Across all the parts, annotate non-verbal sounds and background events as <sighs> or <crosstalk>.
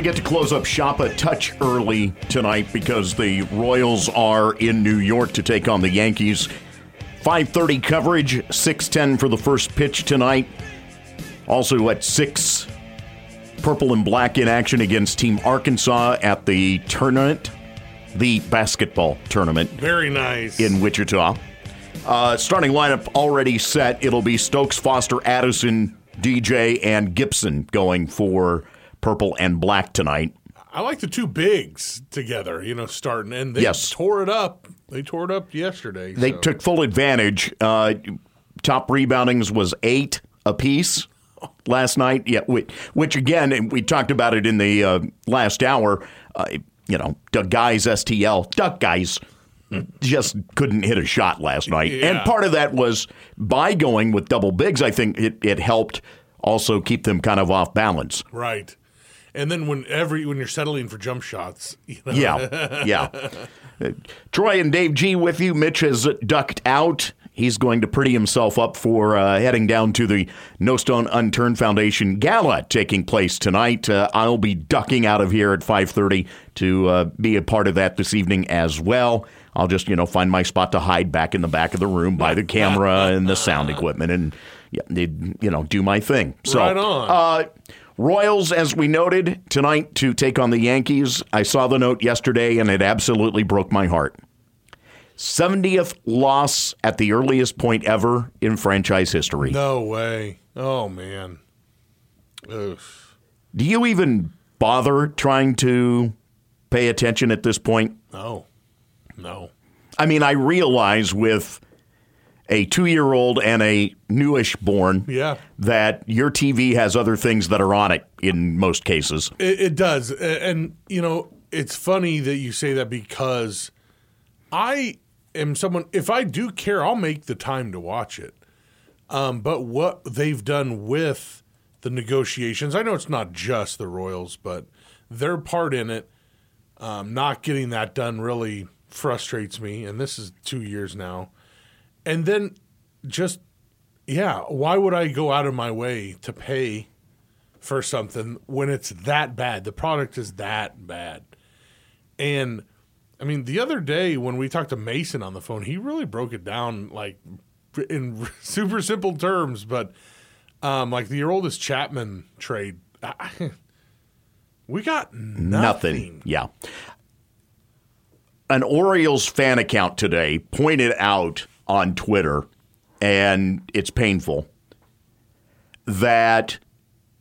we get to close up shop a touch early tonight because the Royals are in New York to take on the Yankees. 5:30 coverage, 6:10 for the first pitch tonight. Also at 6 Purple and Black in action against Team Arkansas at the tournament, the basketball tournament Very nice. in Wichita. Uh, starting lineup already set. It'll be Stokes, Foster, Addison, DJ, and Gibson going for purple and black tonight. I like the two bigs together, you know, starting and they Yes. tore it up. They tore it up yesterday. They so. took full advantage. Uh, top reboundings was eight apiece last night. Yeah, which, which again, we talked about it in the uh, last hour. Uh, you know, Doug Guys STL, Duck Guys just couldn't hit a shot last night, and part of that was by going with double bigs. I think it, it helped also keep them kind of off balance. right. And then when every when you're settling for jump shots, you know, Yeah, yeah. Uh, <laughs> Troy and Dave G with you. Mitch has ducked out. He's going to pretty himself up for uh, heading down to the No Stone Unturned Foundation Gala taking place tonight. Uh, I'll be ducking out of here at 5:30 to uh, be a part of that this evening as well. I'll just you know find my spot to hide back in the back of the room by the camera and the sound equipment and you know do my thing. So, Right on. Royals, as we noted, tonight to take on the Yankees. I saw the note yesterday and it absolutely broke my heart. 70th loss at the earliest point ever in franchise history. no way. Oh man. Oof. Do you even bother trying to pay attention at this point? No. No. I mean, I realize with a two year old and a newish born Yeah. that your TV has other things that are on it in most cases. It, it does, and you know, it's funny that you say that because I am someone. If I do care, I'll make the time to watch it. Um, but what they've done with the negotiations, I know it's not just the Royals, but their part in it, um, not getting that done really frustrates me. And this is two years now, and then just yeah, why would I go out of my way to pay? for something when it's that bad. The product is that bad. And I mean, the other day when we talked to Mason on the phone, he really broke it down like in <laughs> super simple terms. But um, like the Aroldis Chapman trade, I, we got nothing. Nothing. Yeah. An Orioles fan account today pointed out on Twitter, and it's painful, that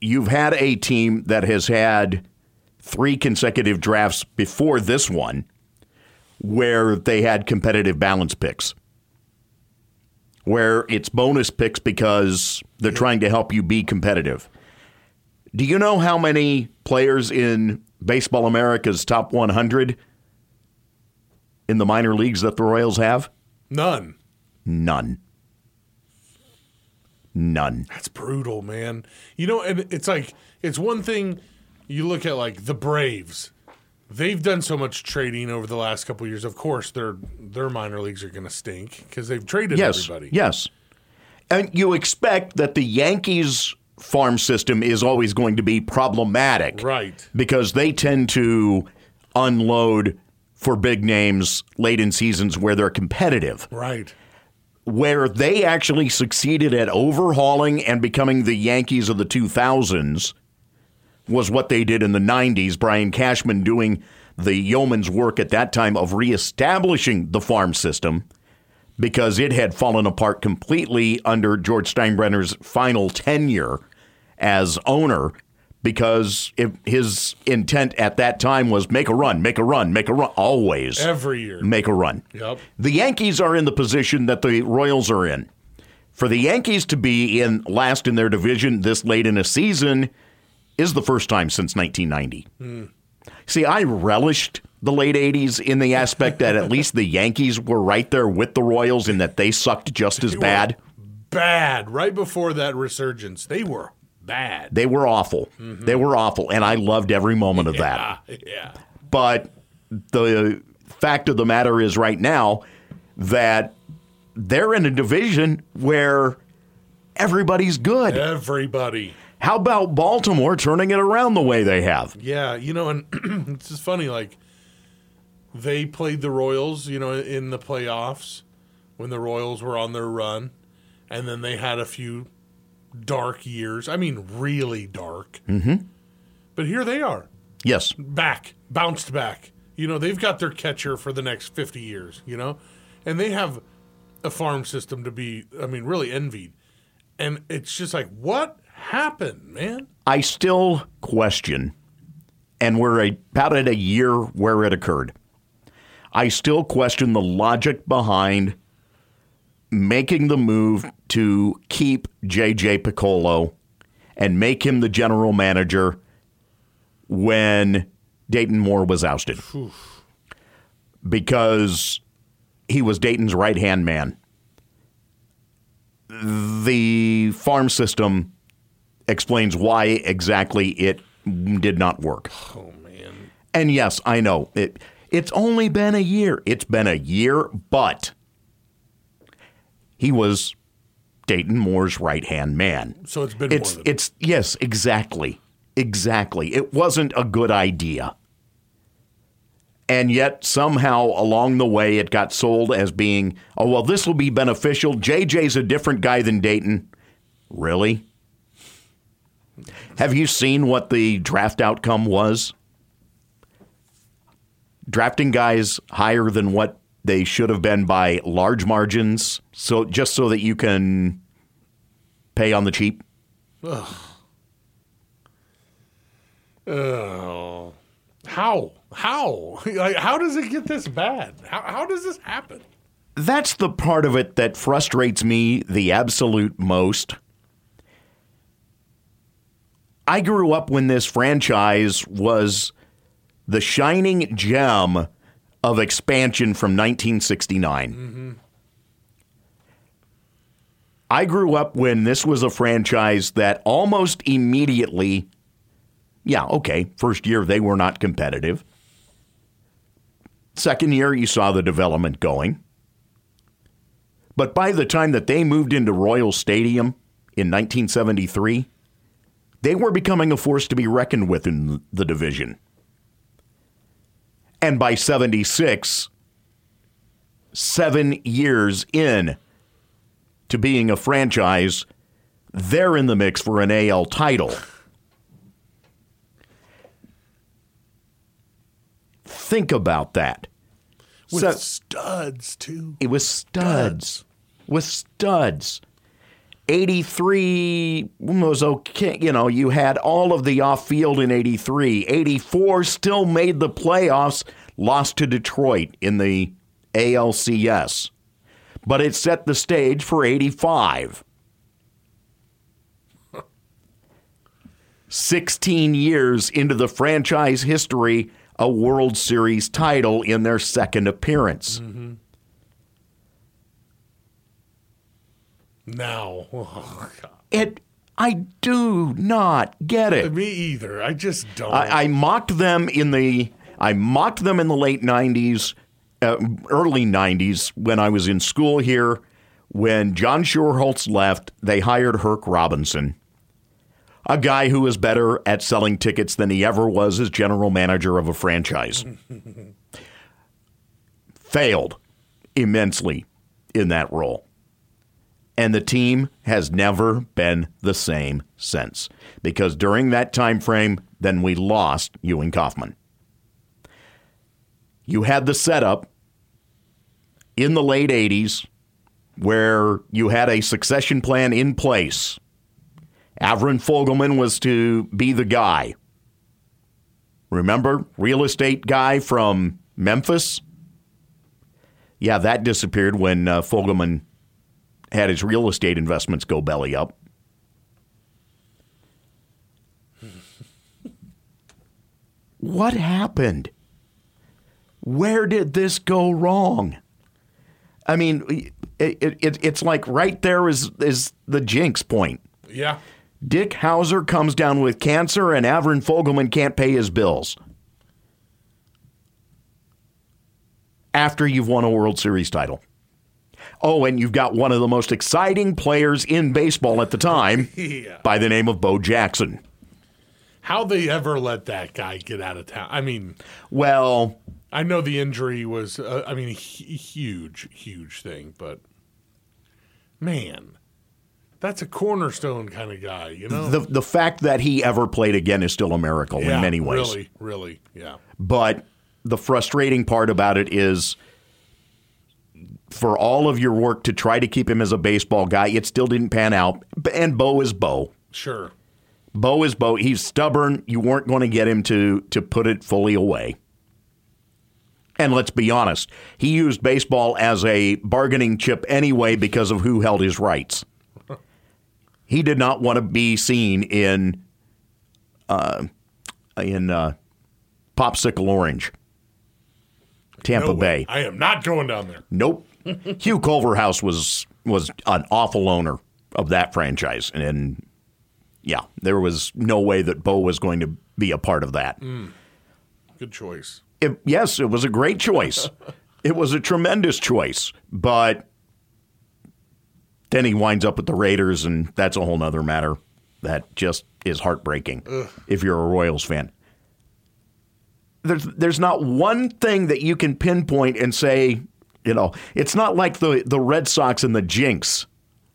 you've had a team that has had three consecutive drafts before this one where they had competitive balance picks. Where it's bonus picks because they're trying to help you be competitive. Do you know how many players in Baseball America's top 100 in the minor leagues that the Royals have? None. None. None. That's brutal, man. You know, and it's like it's one thing you look at like the Braves. They've done so much trading over the last couple of years. Of course, their their minor leagues are going to stink because they've traded Yes. everybody. Yes. And you expect that the Yankees farm system is always going to be problematic. Right. Because they tend to unload for big names late in seasons where they're competitive. Right. Where they actually succeeded at overhauling and becoming the Yankees of the 2000s was what they did in the 90s. Brian Cashman doing the yeoman's work at that time of reestablishing the farm system because it had fallen apart completely under George Steinbrenner's final tenure as owner because if his intent at that time was make a run, make a run, make a run, always Every year. make a run. Yep. The Yankees are in the position that the Royals are in. For the Yankees to be in last in their division this late in a season is the first time since 1990. Hmm. See, I relished the late 80s in the aspect that at least the Yankees were right there with the Royals in that they sucked just as bad. Bad. Right before that resurgence, they were bad. They were awful. They were awful, and I loved every moment of that. Ah, yeah. But the fact of the matter is, right now, that they're in a division where everybody's good. Everybody. How about Baltimore turning it around the way they have? Yeah, you know, and <clears throat> it's just funny. Like they played the Royals, you know, in the playoffs when the Royals were on their run, and then they had a few dark years. I mean, really dark. Mm-hmm. But here they are, Yes. back, bounced back. You know, they've got their catcher for the next fifty years. You know, and they have a farm system to be, I mean, really envied. And it's just like, what happened, man? I still question, and we're about at a year where it occurred. I still question the logic behind making the move to keep JJ Picollo and make him the general manager when Dayton Moore was ousted. Because he was Dayton's right hand man. The farm system explains why exactly it did not work. Oh man. And yes, I know it. It's only been a year. It's been a year, but he was Dayton Moore's right hand man. So it's been It's more than it's yes, exactly, exactly. It wasn't a good idea, and yet somehow along the way it got sold as being oh well this will be beneficial. JJ's a different guy than Dayton. Really? Have you seen what the draft outcome was? Drafting guys higher than what they should have been by large margins, so just so that you can pay on the cheap. Oh, how? How? <laughs> Like, how does it get this bad? How, how does this happen? That's the part of it that frustrates me the absolute most. I grew up when this franchise was the shining gem of expansion from 1969. Mm-hmm. I grew up when this was a franchise that almost immediately, yeah, okay, first year they were not competitive. Second year, you saw the development going. But by the time that they moved into Royal Stadium in 1973, they were becoming a force to be reckoned with in the division. And by 76, seven years in to being a franchise, they're in the mix for an AL title. Think about that. With So- studs too. it was studs. With studs. 83 mm, was okay. You know, you had all of the off field in 83. 84 still made the playoffs, lost to Detroit in the ALCS. But it set the stage for 85. 16 years into the franchise history, a World Series title in their second appearance. Mm-hmm. Now, <laughs> oh, It, I do not get it. me either. I just don't. I, I mocked them in the, I mocked them in the late '90s, uh, early '90s when I was in school here. When John Schuerholz left, they hired Herk Robinson, a guy who was better at selling tickets than he ever was as general manager of a franchise. <laughs> Failed immensely in that role. And the team has never been the same since. Because during that time frame, then we lost Ewing Kauffman. You had the setup in the late 80s where you had a succession plan in place. Avron Fogelman was to be the guy. Remember, real estate guy from Memphis? Yeah, that disappeared when uh, Fogelman had his real estate investments go belly up. what happened? Where did this go wrong? I mean, it, it, it's like right there is is the jinx point. yeah. Dick Howser comes down with cancer, and Avron Fogelman can't pay his bills. After you've won a World Series title. Oh, and you've got one of the most exciting players in baseball at the time <laughs> Yeah. by the name of Bo Jackson. How they ever let that guy get out of town? I mean, Well, I know the injury was, uh, I mean, a huge, huge thing, but man, that's a cornerstone kind of guy, you know? the the fact that he ever played again is still a miracle yeah, in many ways. Really, really, yeah. But the frustrating part about it is for all of your work to try to keep him as a baseball guy, it still didn't pan out. And Bo is Bo. Sure. Bo is Bo. He's stubborn. You weren't going to get him to to put it fully away. And let's be honest, he used baseball as a bargaining chip anyway because of who held his rights. <laughs> He did not want to be seen in uh, in uh, Popsicle Orange, Tampa No. Bay. I am not going down there. Nope. <laughs> Hugh Culverhouse was was an awful owner of that franchise, and yeah, there was no way that Bo was going to be a part of that. Hmm. Good choice. It- yes, it was a great choice. <laughs> it was a tremendous choice, but then he winds up with the Raiders, and that's a whole nother matter. That just is heartbreaking if you're a Royals fan. There's there's not one thing that you can pinpoint and say, you know, it's not like the the Red Sox and the jinx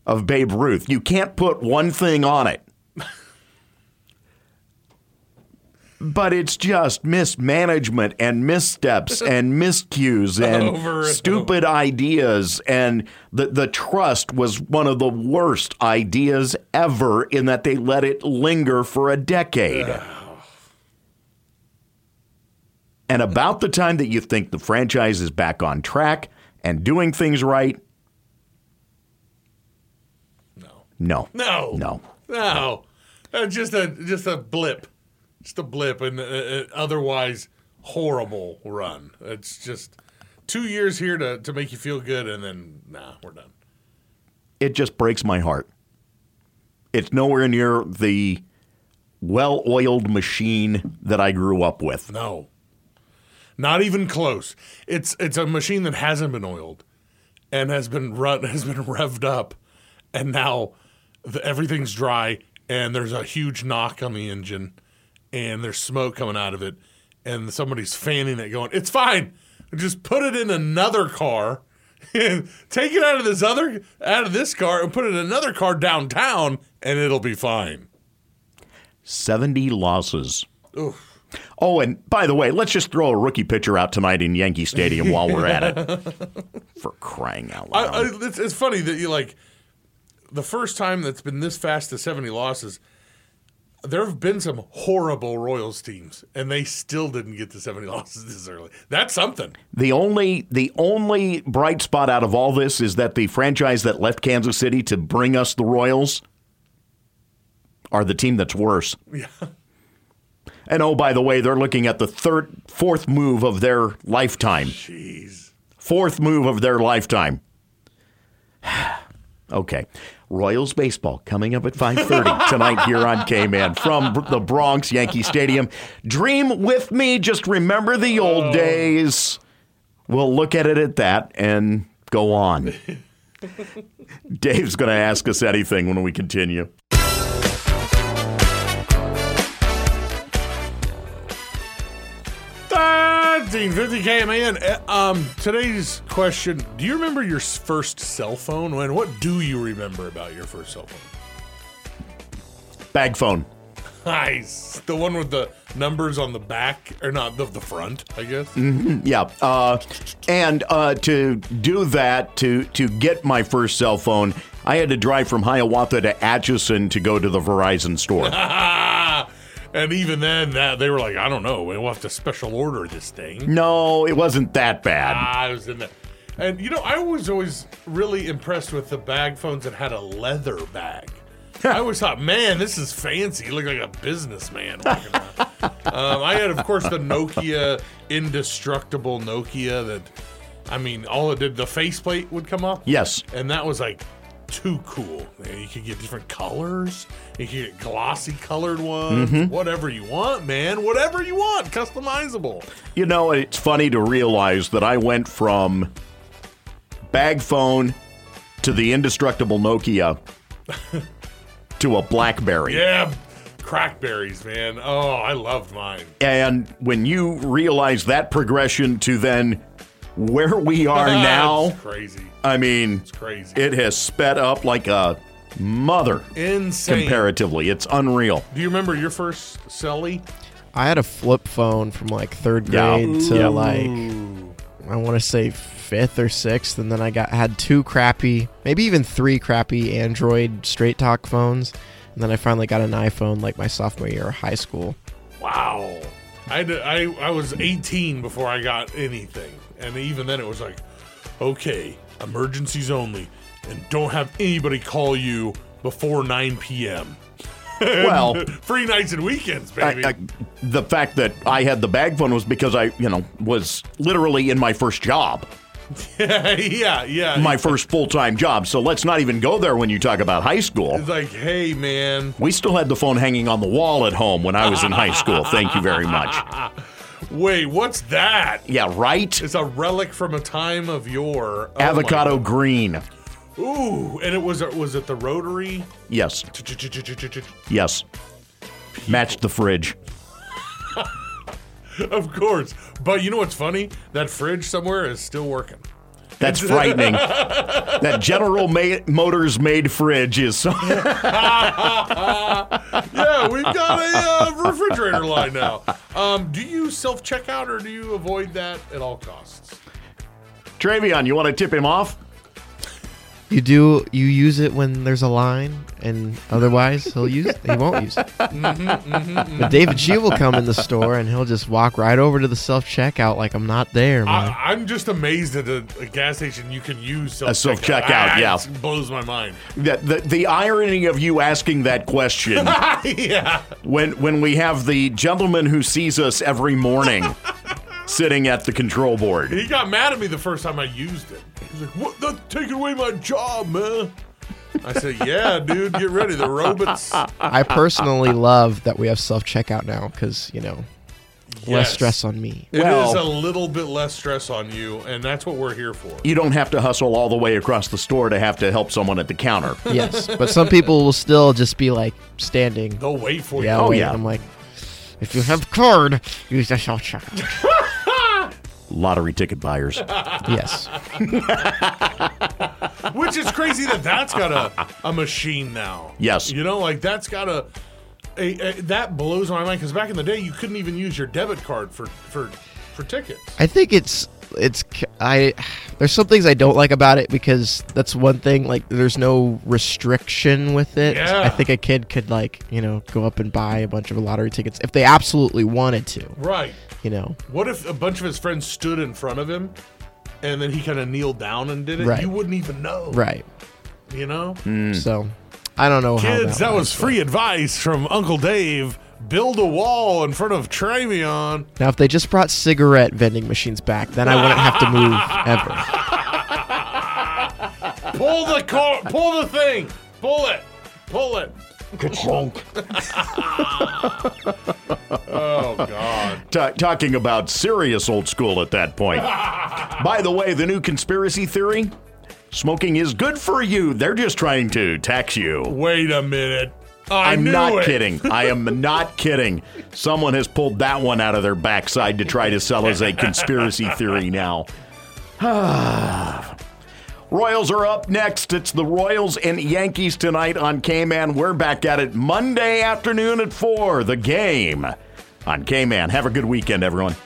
of Babe Ruth. You can't put one thing on it. but it's just mismanagement and missteps <laughs> and miscues and Over and stupid ideas and the the trust was one of the worst ideas ever in that they let it linger for a decade. And about the time that you think the franchise is back on track and doing things right, No. no. No. No. No. Uh, just a just a blip. Just a blip and uh, otherwise horrible run. It's just two years here to, to make you feel good and then nah, we're done. it just breaks my heart. It's nowhere near the well oiled machine that I grew up with. No. Not even close. It's it's a machine that hasn't been oiled and has been run has been <laughs> revved up and now the, everything's dry and there's a huge knock on the engine and there's smoke coming out of it and somebody's fanning it going it's fine just put it in another car and <laughs> take it out of this other out of this car and put it in another car downtown and it'll be fine 70 losses. Oof. Oh, and by the way, let's just throw a rookie pitcher out tonight in Yankee Stadium while we're at it. <laughs> For crying out I, loud. I, it's, it's funny that you like the first time that's been this fast to 70 losses. There have been some horrible Royals teams, and they still didn't get to 70 <laughs> losses this early. That's something. the only the only bright spot out of all this is that the franchise that left Kansas City to bring us the Royals are the team that's worse. <laughs> Yeah. And oh, by the way, they're looking at the third fourth move of their lifetime. Jeez. Fourth move of their lifetime. <sighs> okay. Royals baseball coming up at 5:30 <laughs> tonight here on K-Man from the Bronx Yankee Stadium. Dream with me, just remember the old oh. days. We'll look at it at that and go on. <laughs> Dave's going to ask us anything when we continue. Thirteen fifty K man. Uh, Um, today's question: Do you remember your first cell phone? And what do you remember about your first cell phone? Bag phone. Nice, the one with the numbers on the back, or not the the front, I guess. Yeah, uh, and uh, to do that, to to get my first cell phone, I had to drive from Hiawatha to Atchison to go to the Verizon store. <laughs> And even then, that they were like, I don't know, we'll have to special order this thing. no, it wasn't that bad. Ah, I was in there. And you know, I was always really impressed with the bag phones that had a leather bag. <laughs> I always thought, man, this is fancy. You look like a businessman. <laughs> um, I had, of course, the Nokia indestructible Nokia that, I mean, all it did, the faceplate would come off. Yes, And that was like too cool. You can get different colors. You can get glossy colored ones. Mm-hmm. Whatever you want, man. Whatever you want. Customizable. you know it's funny to realize that I went from bag phone to the indestructible Nokia <laughs> to a BlackBerry. Yeah, crackberries, man. Oh, I loved mine. And when you realize that progression to then where we are <laughs> now, It's crazy. I mean, It's crazy. it has sped up like a mother Insane. comparatively. It's unreal. Do you remember your first Celly? I had a flip phone from like third Yeah. grade to Yeah. like I want to say fifth or sixth, and then I got had two crappy, maybe even three crappy Android straight talk phones, and then I finally got an iPhone like my sophomore year of high school. Wow. I, had I, I was 18 before I got anything. And even then, it was like, okay, emergencies only. And don't have anybody call you before 9 p.m. <laughs> Well, Free nights and weekends, I, baby. I, the fact that I had the bag phone was because I, you know, was literally in my first job, <laughs> yeah, yeah. my first full time job. So let's not even go there when you talk about high school. it's like, hey, man. We still had the phone hanging on the wall at home when I was in high school. Thank you very much. <laughs> Wait, what's that? Yeah, right? It's a relic from a time of yore. Oh my Avocado green. Ooh, and it was was it the rotary? Yes, yes. Matched the fridge. <laughs> Of course. But you know what's funny? That fridge somewhere is still working. That's frightening. that General Ma- Motors made fridge is so. <laughs> Yeah, we've got a uh, refrigerator line now. Um, do you self checkout or do you avoid that at all costs? Travion, you want to tip him off? You do you use it when there's a line, and otherwise he'll use it. He won't use it. <laughs> Mm-hmm, mm-hmm, mm-hmm. But David G will come in the store and he'll just walk right over to the self checkout like I'm not there, man. I, I'm just amazed at a, a gas station you can use self self-checkout, Ah, yeah. It blows my mind. The, the, the irony of you asking that question <laughs> yeah. when when we have the gentleman who sees us every morning <laughs> sitting at the control board. He got mad at me the first time I used it. He's like, "What? That's taking away my job, man." I said, "Yeah, dude, get ready. The robots." I personally love that we have self checkout now because you know less stress on me. It is Well- a little bit less stress on you, and that's what we're here for. You don't have to hustle all the way across the store to have to help someone at the counter. <laughs> Yes, but some people will still just be like standing. They'll wait for Yeah, you. Oh, wait. yeah. I'm like, if you have card, use the self checkout. <laughs> Lottery ticket buyers. <laughs> yes. <laughs> Which is crazy that that's got a, a machine now. Yes. You know, like that's got a, a, a that blows my mind because back in the day you couldn't even use your debit card for for for tickets. I think it's it's I there's some things I don't like about it because that's one thing like there's no restriction with it. Yeah. I think a kid could like, you know, go up and buy a bunch of lottery tickets if they absolutely wanted to, Right. you know. What if a bunch of his friends stood in front of him, and then he kind of kneeled down and did it? Right. You wouldn't even know. Right. You know. Hmm. So, I don't know how Kids, that, was works, free advice from Uncle Dave. Build a wall in front of Travion. but- Now if they just brought cigarette vending machines back, then I wouldn't have to move ever. <laughs> Pull the car. Pull the thing. Pull it. Pull it. <laughs> Oh God. Ta talking about serious old school at that point. <laughs> By the way, the new conspiracy theory smoking is good for you. They're just trying to tax you. Wait a minute. I I'm knew not it. kidding. I am <laughs> not kidding. Someone has pulled that one out of their backside to try to sell as a conspiracy theory now. <sighs> Royals are up next. It's the Royals and Yankees tonight on K Man. We're back at it Monday afternoon at 4. The game on K Man. Have a good weekend, everyone.